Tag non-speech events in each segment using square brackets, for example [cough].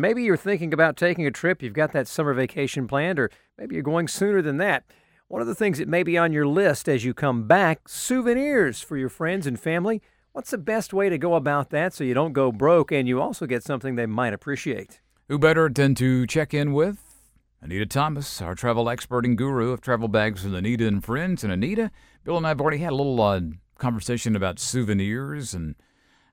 Maybe you're thinking about taking a trip, you've got that summer vacation planned, or maybe you're going sooner than that. One of the things that may be on your list as you come back souvenirs for your friends and family. What's the best way to go about that so you don't go broke and you also get something they might appreciate? Who better than to check in with Anita Thomas, our travel expert and guru of travel bags with Anita and friends. And Anita, Bill and I have already had a little uh, conversation about souvenirs, and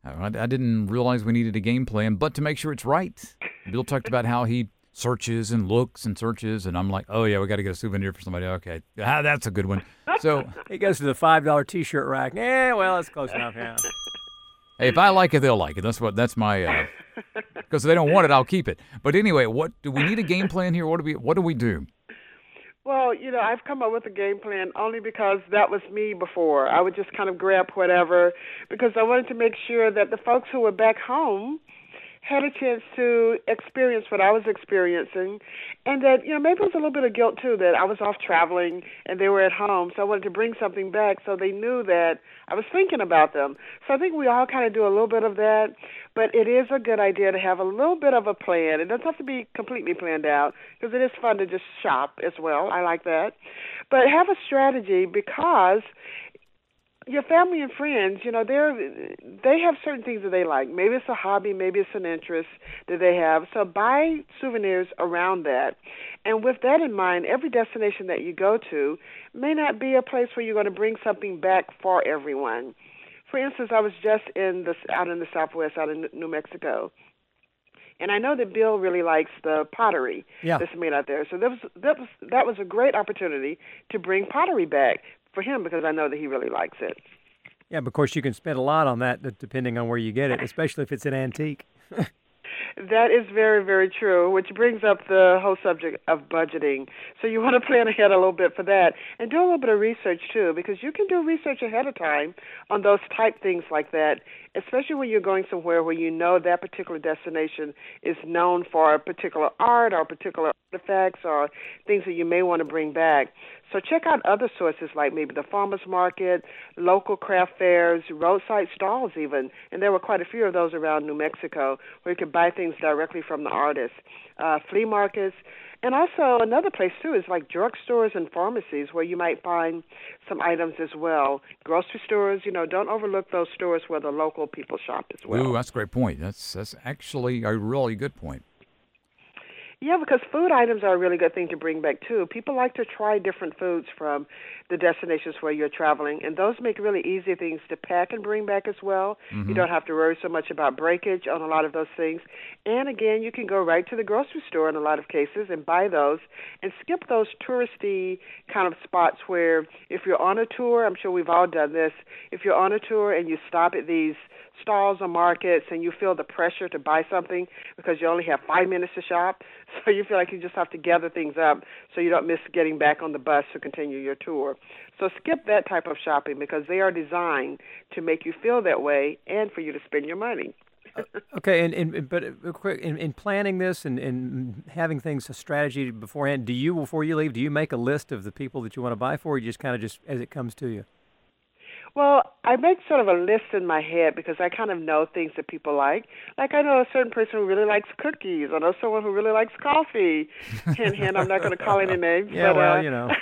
uh, I, I didn't realize we needed a game plan, but to make sure it's right. Bill talked about how he searches and looks and searches, and I'm like, oh yeah, we got to get a souvenir for somebody. Okay, ah, that's a good one. So [laughs] he goes to the five dollar T-shirt rack. Yeah, well, that's close enough. Yeah. Hey, if I like it, they'll like it. That's what. That's my. Because uh, if they don't want it, I'll keep it. But anyway, what do we need a game plan here? What do we? What do we do? Well, you know, I've come up with a game plan only because that was me before. I would just kind of grab whatever because I wanted to make sure that the folks who were back home had a chance to experience what I was experiencing, and that you know maybe it was a little bit of guilt too that I was off traveling and they were at home, so I wanted to bring something back so they knew that I was thinking about them. So I think we all kind of do a little bit of that, but it is a good idea to have a little bit of a plan. It doesn't have to be completely planned out because it is fun to just shop as well. I like that, but have a strategy because your family and friends, you know, they're they have certain things that they like. Maybe it's a hobby, maybe it's an interest that they have. So buy souvenirs around that. And with that in mind, every destination that you go to may not be a place where you're going to bring something back for everyone. For instance, I was just in the out in the Southwest, out in New Mexico, and I know that Bill really likes the pottery yeah. that's made out there. So that was that was that was a great opportunity to bring pottery back for him because I know that he really likes it. Yeah, but of course you can spend a lot on that depending on where you get it, especially if it's an antique. [laughs] That is very, very true, which brings up the whole subject of budgeting. So you want to plan ahead a little bit for that and do a little bit of research too, because you can do research ahead of time on those type things like that, especially when you're going somewhere where you know that particular destination is known for a particular art or particular artifacts or things that you may want to bring back. So check out other sources like maybe the farmers market, local craft fairs, roadside stalls even, and there were quite a few of those around New Mexico where you could buy things directly from the artists. Uh, flea markets, and also another place too is like drugstores and pharmacies where you might find some items as well. Grocery stores, you know, don't overlook those stores where the local people shop as well. Ooh, that's a great point. That's that's actually a really good point. Yeah, because food items are a really good thing to bring back too. People like to try different foods from the destinations where you're traveling, and those make really easy things to pack and bring back as well. Mm-hmm. You don't have to worry so much about breakage on a lot of those things. And again, you can go right to the grocery store in a lot of cases and buy those and skip those touristy kind of spots where if you're on a tour, I'm sure we've all done this, if you're on a tour and you stop at these stalls or markets and you feel the pressure to buy something because you only have five minutes to shop. [laughs] So you feel like you just have to gather things up so you don't miss getting back on the bus to continue your tour. So skip that type of shopping because they are designed to make you feel that way and for you to spend your money. okay, and, and but uh, quick in, in planning this and, and having things a strategy beforehand, do you before you leave, do you make a list of the people that you want to buy for, or you just kind of just as it comes to you? Well, I make sort of a list in my head because I kind of know things that people like. Like I know a certain person who really likes cookies. I know someone who really likes coffee. [laughs] hint, hint. I'm not going to call any names. Yeah, but, well, uh, you know. [laughs]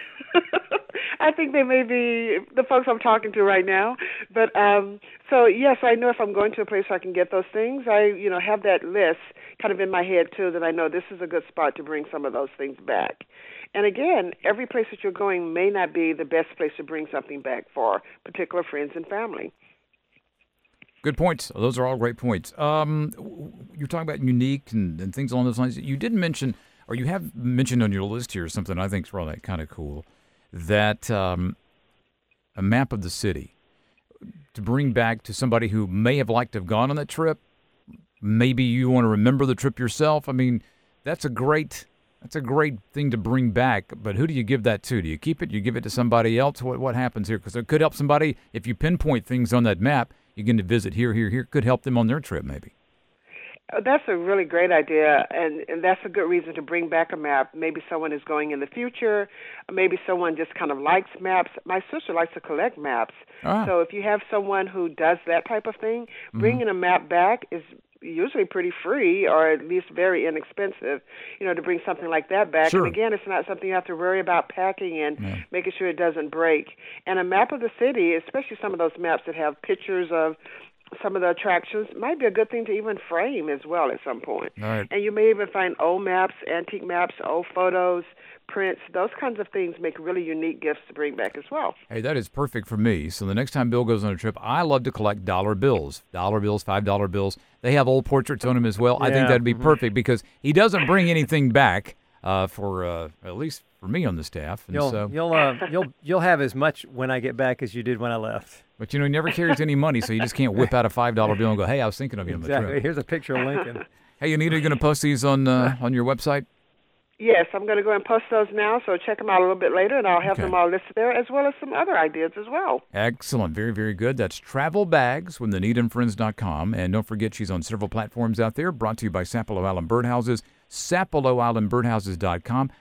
I think they may be the folks I'm talking to right now. But um so yes, I know if I'm going to a place where I can get those things, I you know have that list kind of in my head too that I know this is a good spot to bring some of those things back. And again, every place that you're going may not be the best place to bring something back for particular friends and family. Good points. Those are all great points. Um, you're talking about unique and, and things along those lines. You did mention, or you have mentioned on your list here, something I think is really kind of cool that um, a map of the city to bring back to somebody who may have liked to have gone on that trip. Maybe you want to remember the trip yourself. I mean, that's a great that's a great thing to bring back. But who do you give that to? Do you keep it? Do you give it to somebody else? What what happens here? Because it could help somebody if you pinpoint things on that map. You're going to visit here, here, here. Could help them on their trip, maybe. Oh, that's a really great idea, and, and that's a good reason to bring back a map. Maybe someone is going in the future. Maybe someone just kind of likes maps. My sister likes to collect maps. Ah. So if you have someone who does that type of thing, Mm-hmm. bringing a map back is usually pretty free or at least very inexpensive, you know, to bring something like that back. Sure. And again, it's not something you have to worry about packing and making sure it doesn't break. And a map of the city, especially some of those maps that have pictures of some of the attractions, might be a good thing to even frame as well at some point. All right. And you may even find old maps, antique maps, old photos, prints. Those kinds of things make really unique gifts to bring back as well. Hey, that is perfect for me. So the next time Bill goes on a trip, I love to collect dollar bills, dollar bills, five dollar bills. They have old portraits on them as well. I think that'd be perfect because he doesn't bring anything back uh, for uh, at least for me on the staff. And You'll so, you'll uh, you'll you'll have as much when I get back as you did when I left. but you know, he never carries any money, so you just can't whip out a five dollar bill and go, "Hey, I was thinking of you on the Exactly. trip." Here's a picture of Lincoln. [laughs] Hey, Anita, you going to post these on uh, on your website? Yes, I'm going to go and post those now, so check them out a little bit later, and I'll have Okay. them all listed there, as well as some other ideas as well. Excellent. Very, very good. That's Travel Bags with AnitaandFriends.com. And don't forget, she's on several platforms out there. Brought to you by Sapelo Island Birdhouses, SapeloIslandBirdhouses.com.